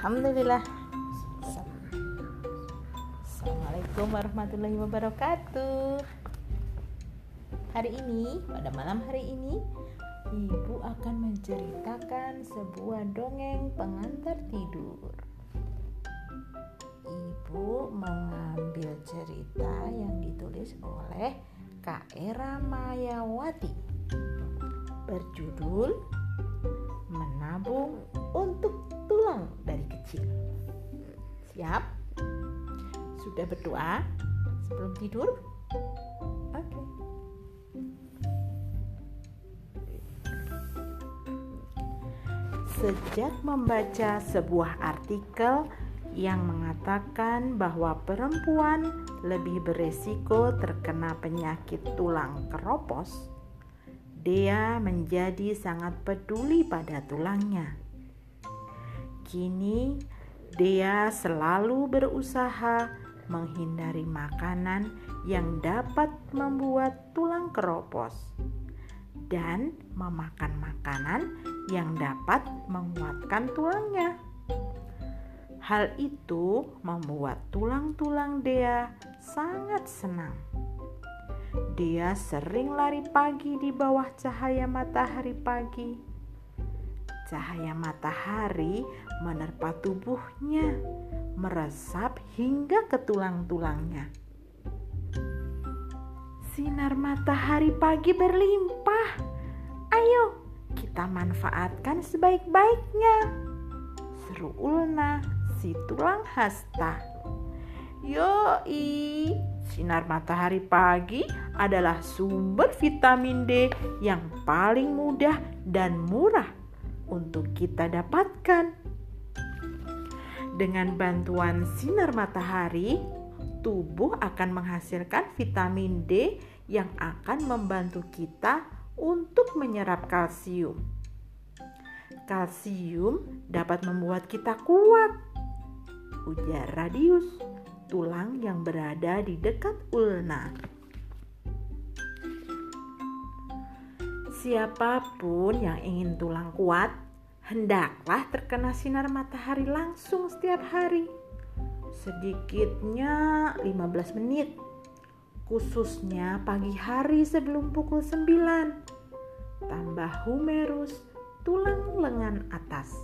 Alhamdulillah. Assalamualaikum warahmatullahi wabarakatuh. Hari ini, pada malam hari ini, ibu akan menceritakan sebuah dongeng pengantar tidur. Ibu mengambil cerita yang ditulis oleh Kak Era Mayawati berjudul Menabung untuk tulang dari kecil. Siap? Sudah berdoa sebelum tidur? Oke. Sejak membaca sebuah artikel yang mengatakan bahwa perempuan lebih beresiko terkena penyakit tulang keropos, dia menjadi sangat peduli pada tulangnya. Kini dia selalu berusaha menghindari makanan yang dapat membuat tulang keropos dan memakan makanan yang dapat menguatkan tulangnya. Hal itu membuat tulang-tulang Dea sangat senang. Dia sering lari pagi di bawah cahaya matahari pagi Cahaya matahari menerpa tubuhnya, meresap hingga ke tulang-tulangnya. Sinar matahari pagi berlimpah. Ayo, kita manfaatkan sebaik-baiknya. Seru Ulna, si tulang hasta. Yoi, sinar matahari pagi adalah sumber vitamin D yang paling mudah dan murah untuk kita dapatkan. Dengan bantuan sinar matahari, tubuh akan menghasilkan vitamin D yang akan membantu kita untuk menyerap kalsium. Kalsium dapat membuat kita kuat. Ujar radius, tulang yang berada di dekat ulna. Siapa pun yang ingin tulang kuat, hendaklah terkena sinar matahari langsung setiap hari. Sedikitnya 15 menit, khususnya pagi hari sebelum pukul 9. Tambah humerus tulang lengan atas.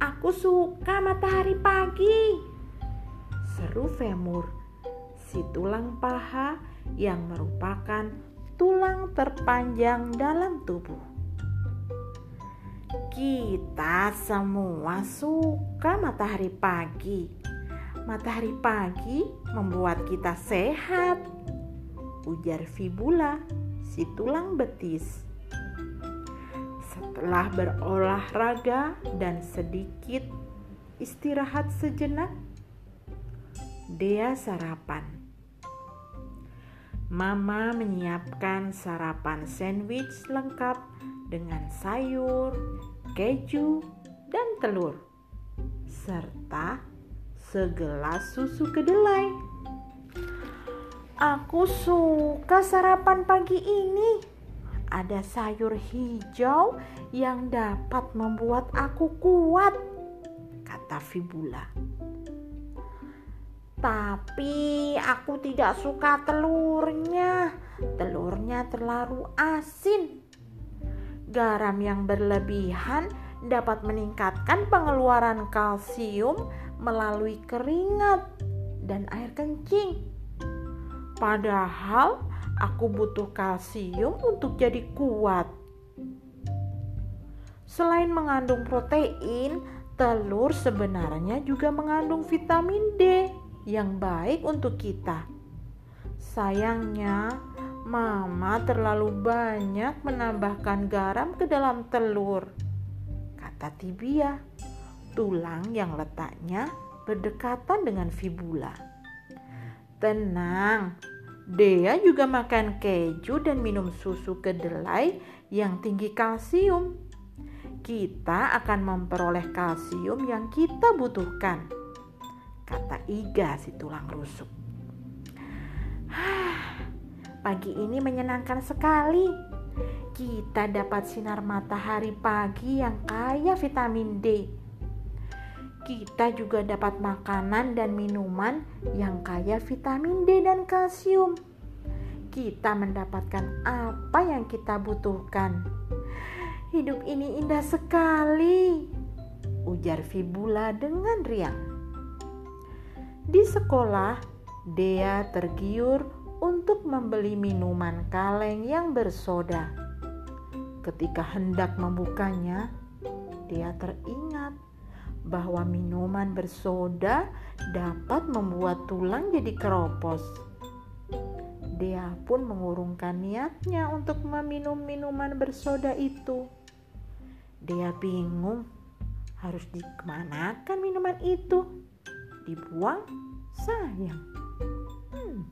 Aku suka matahari pagi. Seru femur, si tulang paha yang merupakan tulang terpanjang dalam tubuh. Kita semua suka matahari pagi. Matahari pagi membuat kita sehat. Ujar fibula, si tulang betis. Setelah berolahraga dan sedikit istirahat sejenak, Dea sarapan Mama menyiapkan sarapan sandwich lengkap dengan sayur, keju, dan telur, serta segelas susu kedelai. Aku suka sarapan pagi ini. Ada sayur hijau yang dapat membuat aku kuat, kata Fibula. Tapi aku tidak suka telurnya. Telurnya terlalu asin. Garam yang berlebihan dapat meningkatkan pengeluaran kalsium melalui keringat dan air kencing. Padahal aku butuh kalsium untuk jadi kuat. Selain mengandung protein, telur sebenarnya juga mengandung vitamin D yang baik untuk kita. Sayangnya, Mama terlalu banyak menambahkan garam ke dalam telur, kata Tibia, tulang yang letaknya berdekatan dengan fibula. Tenang, Dea juga makan keju dan minum susu kedelai yang tinggi kalsium. Kita akan memperoleh kalsium yang kita butuhkan kata Iga si tulang rusuk. Pagi ini menyenangkan sekali. Kita dapat sinar matahari pagi yang kaya vitamin D. kita juga dapat makanan dan minuman yang kaya vitamin D dan kalsium. Kita mendapatkan apa yang kita butuhkan. Hidup ini indah sekali, ujar Fibula dengan riang. Di sekolah, Dea tergiur untuk membeli minuman kaleng yang bersoda. Ketika hendak membukanya, Dea teringat bahwa minuman bersoda dapat membuat tulang jadi keropos. Dia pun mengurungkan niatnya untuk meminum minuman bersoda itu. Dia bingung harus dikemanakan minuman itu. Dibuang? Sayang. Hmm.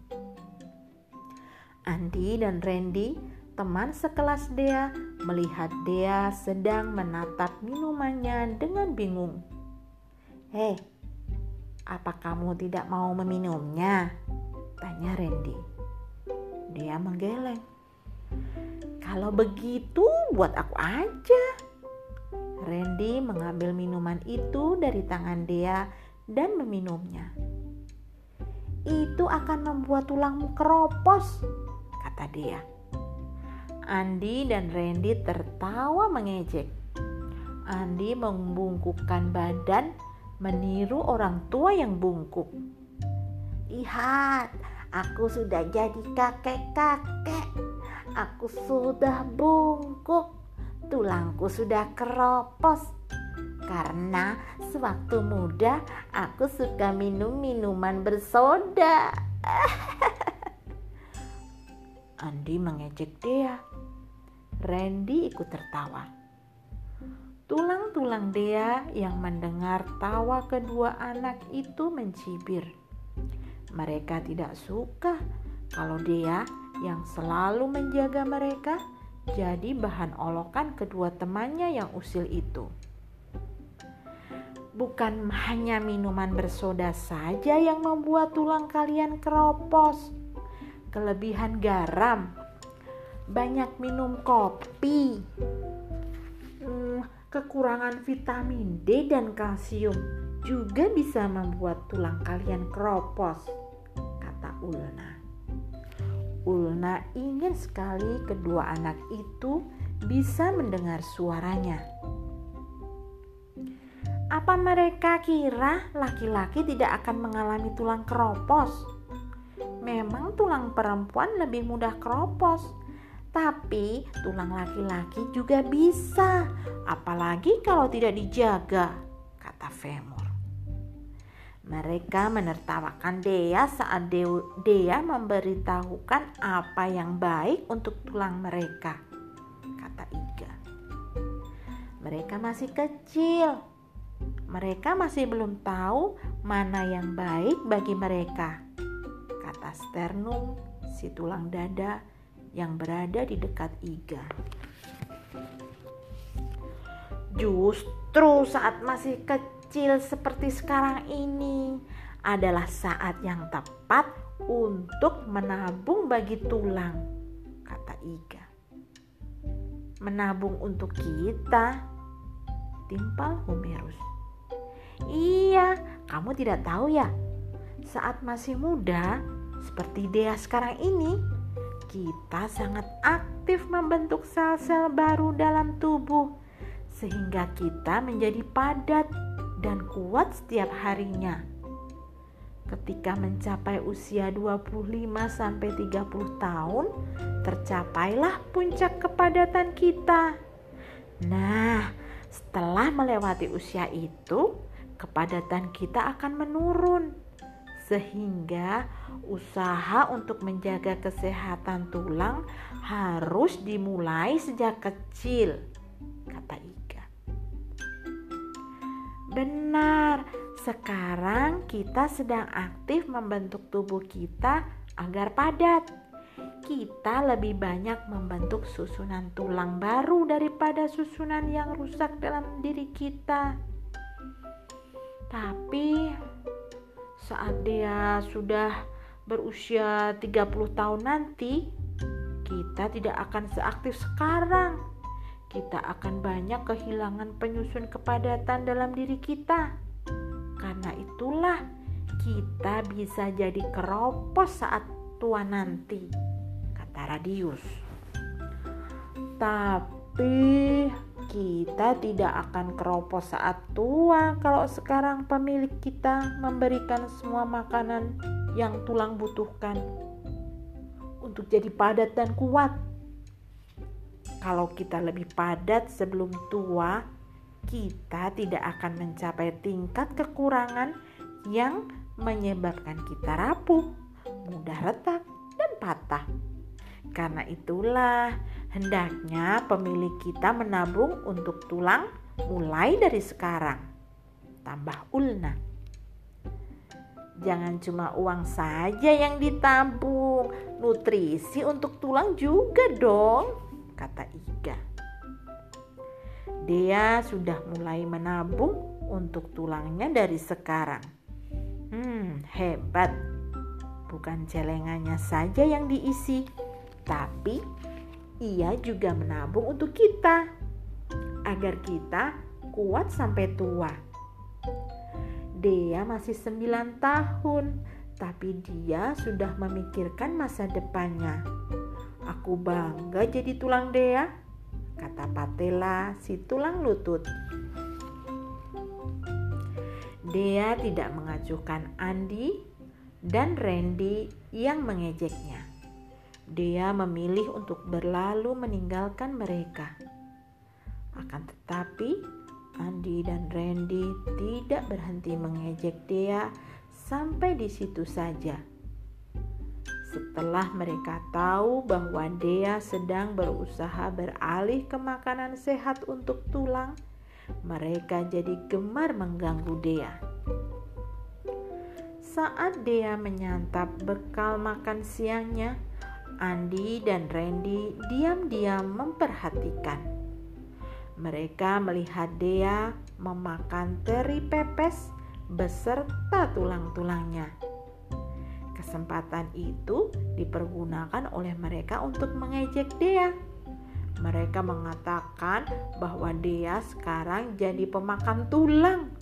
Andi dan Randy, teman sekelas Dea, melihat Dea sedang menatap minumannya dengan bingung. Hei, apa kamu tidak mau meminumnya? Tanya Randy. Dia menggeleng. Kalau begitu buat aku aja. Randy mengambil minuman itu dari tangan Dea dan meminumnya. Itu akan membuat tulangmu keropos, kata Dea. Andi dan Randy tertawa mengejek. Andi membungkukkan badan meniru orang tua yang bungkuk. Lihat, aku sudah jadi kakek-kakek. Aku sudah bungkuk. Tulangku sudah keropos. Karena sewaktu muda aku suka minum minuman bersoda. Andi mengejek dia. Randy ikut tertawa. Tulang-tulang Dea yang mendengar tawa kedua anak itu mencibir. Mereka tidak suka kalau Dea yang selalu menjaga mereka jadi bahan olokan kedua temannya yang usil itu. Bukan hanya minuman bersoda saja yang membuat tulang kalian keropos. Kelebihan garam, banyak minum kopi, kekurangan vitamin D dan kalsium juga bisa membuat tulang kalian keropos, kata Ulna. Ulna ingin sekali kedua anak itu bisa mendengar suaranya. Apa mereka kira laki-laki tidak akan mengalami tulang keropos? Memang tulang perempuan lebih mudah keropos, tapi tulang laki-laki juga bisa, apalagi kalau tidak dijaga, kata Femur. Mereka menertawakan Dea saat Dea memberitahukan apa yang baik untuk tulang mereka, kata Iga. Mereka masih kecil. Mereka masih belum tahu mana yang baik bagi mereka, kata sternum, si tulang dada yang berada di dekat Iga. Justru saat masih kecil seperti sekarang ini adalah saat yang tepat untuk menabung bagi tulang, kata Iga. Menabung untuk kita, timpal Humerus. Iya, kamu tidak tahu ya, saat masih muda, seperti Dea sekarang ini, kita sangat aktif membentuk sel-sel baru dalam tubuh sehingga kita menjadi padat dan kuat setiap harinya. Ketika mencapai usia 25 sampai 30 tahun, tercapailah puncak kepadatan kita. Nah, setelah melewati usia itu, kepadatan kita akan menurun sehingga usaha untuk menjaga kesehatan tulang harus dimulai sejak kecil, kata Ika. Benar, sekarang kita sedang aktif membentuk tubuh kita agar padat. Kita lebih banyak membentuk susunan tulang baru daripada susunan yang rusak dalam diri kita. Tapi saat dia sudah berusia 30 tahun nanti, kita tidak akan seaktif sekarang. Kita akan banyak kehilangan penyusun kepadatan dalam diri kita. Karena itulah kita bisa jadi keropos saat tua nanti, kata Radius. Tapi kita tidak akan keropos saat tua kalau sekarang pemilik kita memberikan semua makanan yang tulang butuhkan untuk jadi padat dan kuat. Kalau kita lebih padat sebelum tua, kita tidak akan mencapai tingkat kekurangan yang menyebabkan kita rapuh, mudah retak, dan patah. Karena itulah, hendaknya pemilik kita menabung untuk tulang mulai dari sekarang. Tambah Ulna. Jangan cuma uang saja yang ditabung, nutrisi untuk tulang juga dong, kata Iga. Dia sudah mulai menabung untuk tulangnya dari sekarang. Hmm, hebat. Bukan celengannya saja yang diisi, tapi ia juga menabung untuk kita agar kita kuat sampai tua. Dea masih sembilan tahun, tapi dia sudah memikirkan masa depannya. Aku bangga jadi tulang Dea, kata Patela si tulang lutut. Dea tidak mengacuhkan Andi dan Randy yang mengejeknya. Dea memilih untuk berlalu meninggalkan mereka. Akan tetapi, Andi dan Randy tidak berhenti mengejek Dea sampai di situ saja. Setelah mereka tahu bahwa Dea sedang berusaha beralih ke makanan sehat untuk tulang, mereka jadi gemar mengganggu Dea. Saat Dea menyantap bekal makan siangnya, Andi dan Randy diam-diam memperhatikan. Mereka melihat Dea memakan teri pepes beserta tulang-tulangnya. Kesempatan itu dipergunakan oleh mereka untuk mengejek Dea. Mereka mengatakan bahwa Dea sekarang jadi pemakan tulang.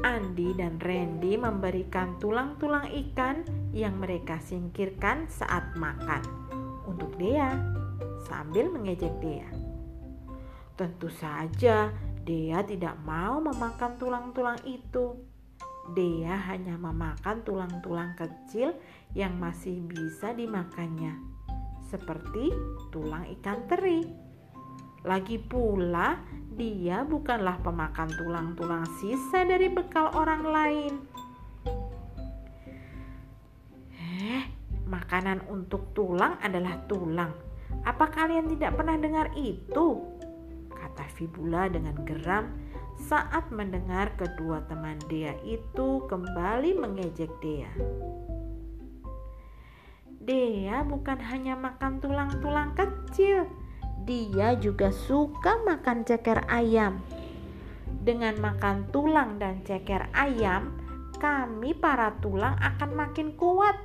Andi dan Randy memberikan tulang-tulang ikan yang mereka singkirkan saat makan untuk Dea sambil mengejek Dea. Tentu saja Dea tidak mau memakan tulang-tulang itu. Dea hanya memakan tulang-tulang kecil yang masih bisa dimakannya, seperti tulang ikan teri. Lagi pula, dia bukanlah pemakan tulang-tulang sisa dari bekal orang lain. Eh, makanan untuk tulang adalah tulang, apa kalian tidak pernah dengar itu? Kata Fibula dengan geram saat mendengar kedua teman Dea itu kembali mengejek Dea. Dea bukan hanya makan tulang-tulang kecil, dia juga suka makan ceker ayam. Dengan makan tulang dan ceker ayam, kami para tulang akan makin kuat.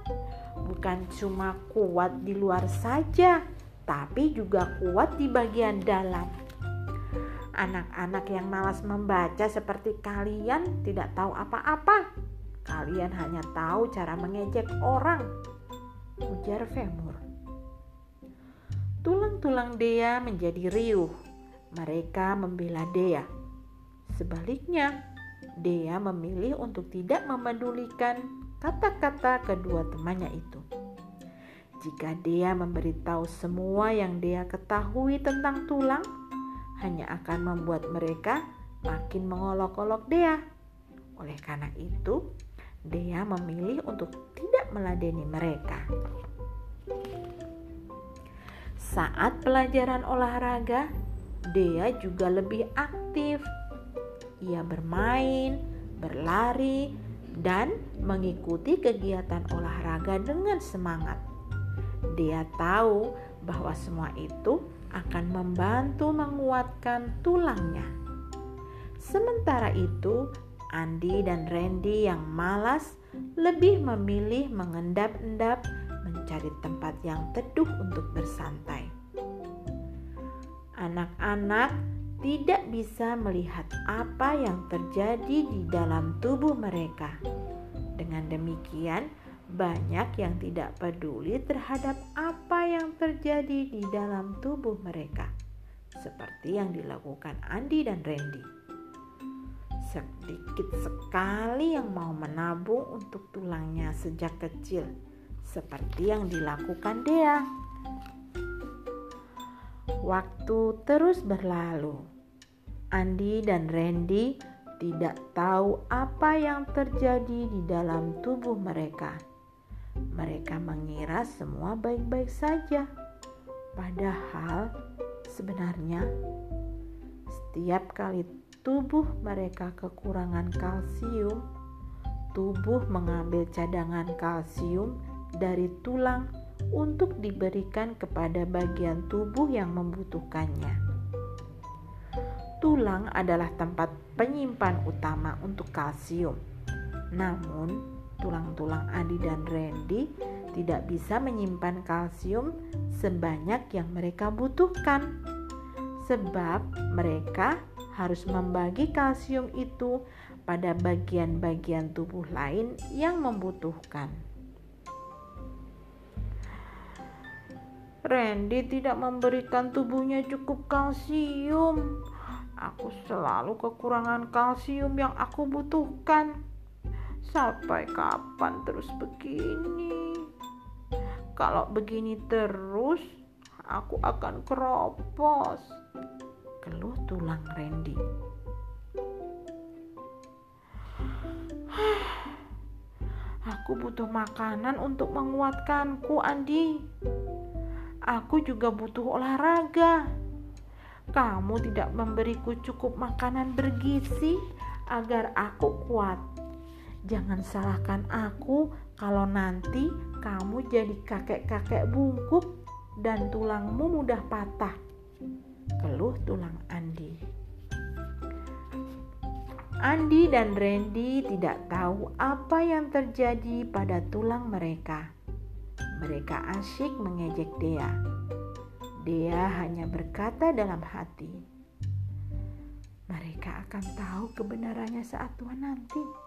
Bukan cuma kuat di luar saja, tapi juga kuat di bagian dalam. Anak-anak yang malas membaca seperti kalian tidak tahu apa-apa. Kalian hanya tahu cara mengejek orang, ujar Femur. Tulang-tulang Dea menjadi riuh. Mereka membela Dea. Sebaliknya, Dea memilih untuk tidak memedulikan kata-kata kedua temannya itu. Jika dia memberitahu semua yang dia ketahui tentang tulang, hanya akan membuat mereka makin mengolok-olok dia. Oleh karena itu, dia memilih untuk tidak meladeni mereka. Saat pelajaran olahraga, Dea juga lebih aktif. Ia bermain, berlari, dan mengikuti kegiatan olahraga dengan semangat. Dia tahu bahwa semua itu akan membantu menguatkan tulangnya. Sementara itu, Andi dan Randy yang malas lebih memilih mengendap-endap mencari tempat yang teduh untuk bersantai. Anak-anak tidak bisa melihat apa yang terjadi di dalam tubuh mereka. Dengan demikian, banyak yang tidak peduli terhadap apa yang terjadi di dalam tubuh mereka, seperti yang dilakukan Andi dan Randy. Sedikit sekali yang mau menabung untuk tulangnya sejak kecil, seperti yang dilakukan Dea. Waktu terus berlalu Andi dan Randy tidak tahu apa yang terjadi di dalam tubuh mereka. Mereka mengira semua baik-baik saja, padahal sebenarnya setiap kali tubuh mereka kekurangan kalsium, tubuh mengambil cadangan kalsium dari tulang untuk diberikan kepada bagian tubuh yang membutuhkannya. Tulang adalah tempat penyimpan utama untuk kalsium. Namun, tulang-tulang Andi dan Randy tidak bisa menyimpan kalsium sebanyak yang mereka butuhkan. Sebab mereka harus membagi kalsium itu pada bagian-bagian tubuh lain yang membutuhkan. Randy tidak memberikan tubuhnya cukup kalsium. Aku selalu kekurangan kalsium yang aku butuhkan. Sampai kapan terus begini? Kalau begini terus, aku akan keropos. Keluh tulang Randy. Aku butuh makanan untuk menguatkanku, Andi. Aku juga butuh olahraga kamu tidak memberiku cukup makanan bergizi agar aku kuat. Jangan salahkan aku kalau nanti kamu jadi kakek-kakek bungkuk dan tulangmu mudah patah. Keluh tulang Andi. Andi dan Randy tidak tahu apa yang terjadi pada tulang mereka. Mereka asyik mengejek Dea. Dia hanya berkata dalam hati, "Mereka akan tahu kebenarannya saat Tuhan nanti."